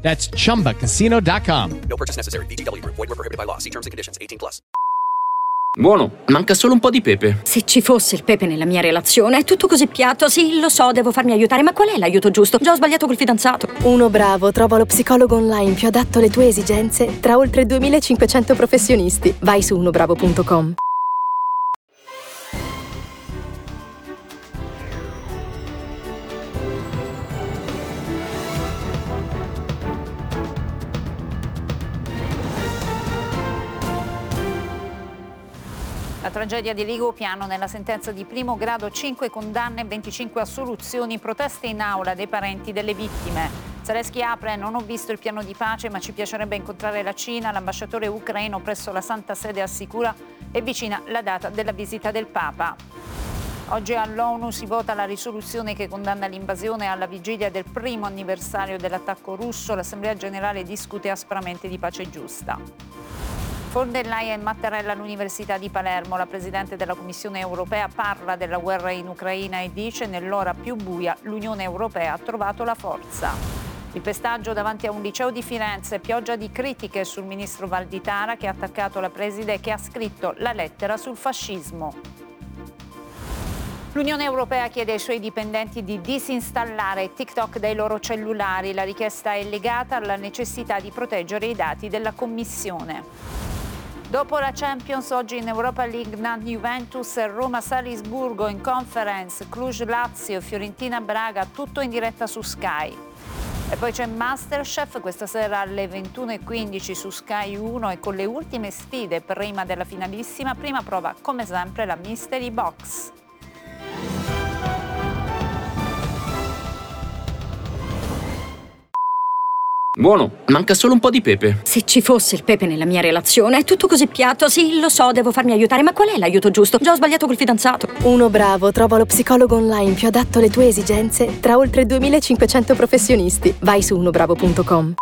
That's chumbacasino.com. No purchase necessary. Group. Void were prohibited by law. See terms and conditions. 18 plus. Buono, manca solo un po' di pepe. Se ci fosse il pepe nella mia relazione, è tutto così piatto. Sì, lo so, devo farmi aiutare, ma qual è l'aiuto giusto? Già ho sbagliato col fidanzato. Uno bravo trova lo psicologo online più adatto alle tue esigenze tra oltre 2500 professionisti. Vai su unobravo.com. La tragedia di Ligo Piano nella sentenza di primo grado 5 condanne e 25 assoluzioni, proteste in aula dei parenti delle vittime. Zelensky apre, non ho visto il piano di pace ma ci piacerebbe incontrare la Cina, l'ambasciatore ucraino presso la Santa Sede assicura è vicina la data della visita del Papa. Oggi all'ONU si vota la risoluzione che condanna l'invasione alla vigilia del primo anniversario dell'attacco russo. L'Assemblea generale discute aspramente di pace giusta. Von der Leyen Mattarella all'Università di Palermo, la Presidente della Commissione europea parla della guerra in Ucraina e dice nell'ora più buia l'Unione europea ha trovato la forza. Il pestaggio davanti a un liceo di Firenze, pioggia di critiche sul ministro Valditara che ha attaccato la preside e che ha scritto la lettera sul fascismo. L'Unione Europea chiede ai suoi dipendenti di disinstallare TikTok dai loro cellulari. La richiesta è legata alla necessità di proteggere i dati della Commissione. Dopo la Champions, oggi in Europa League Nantes Juventus, Roma Salisburgo in conference, Cluj Lazio, Fiorentina Braga, tutto in diretta su Sky. E poi c'è Masterchef questa sera alle 21.15 su Sky 1 e con le ultime sfide prima della finalissima, prima prova come sempre la Mystery Box. Buono, manca solo un po' di pepe. Se ci fosse il pepe nella mia relazione, è tutto così piatto. Sì, lo so, devo farmi aiutare, ma qual è l'aiuto giusto? Già ho sbagliato col fidanzato. Uno bravo trova lo psicologo online più adatto alle tue esigenze tra oltre 2500 professionisti. Vai su unobravo.com.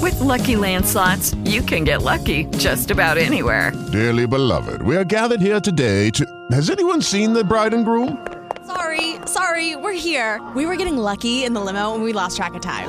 With Lucky Land slots, you can get lucky just about anywhere. Dearly beloved, we are gathered here today to. Has anyone seen the bride and groom? Sorry, sorry, we're here. We were getting lucky in the limo and we lost track of time.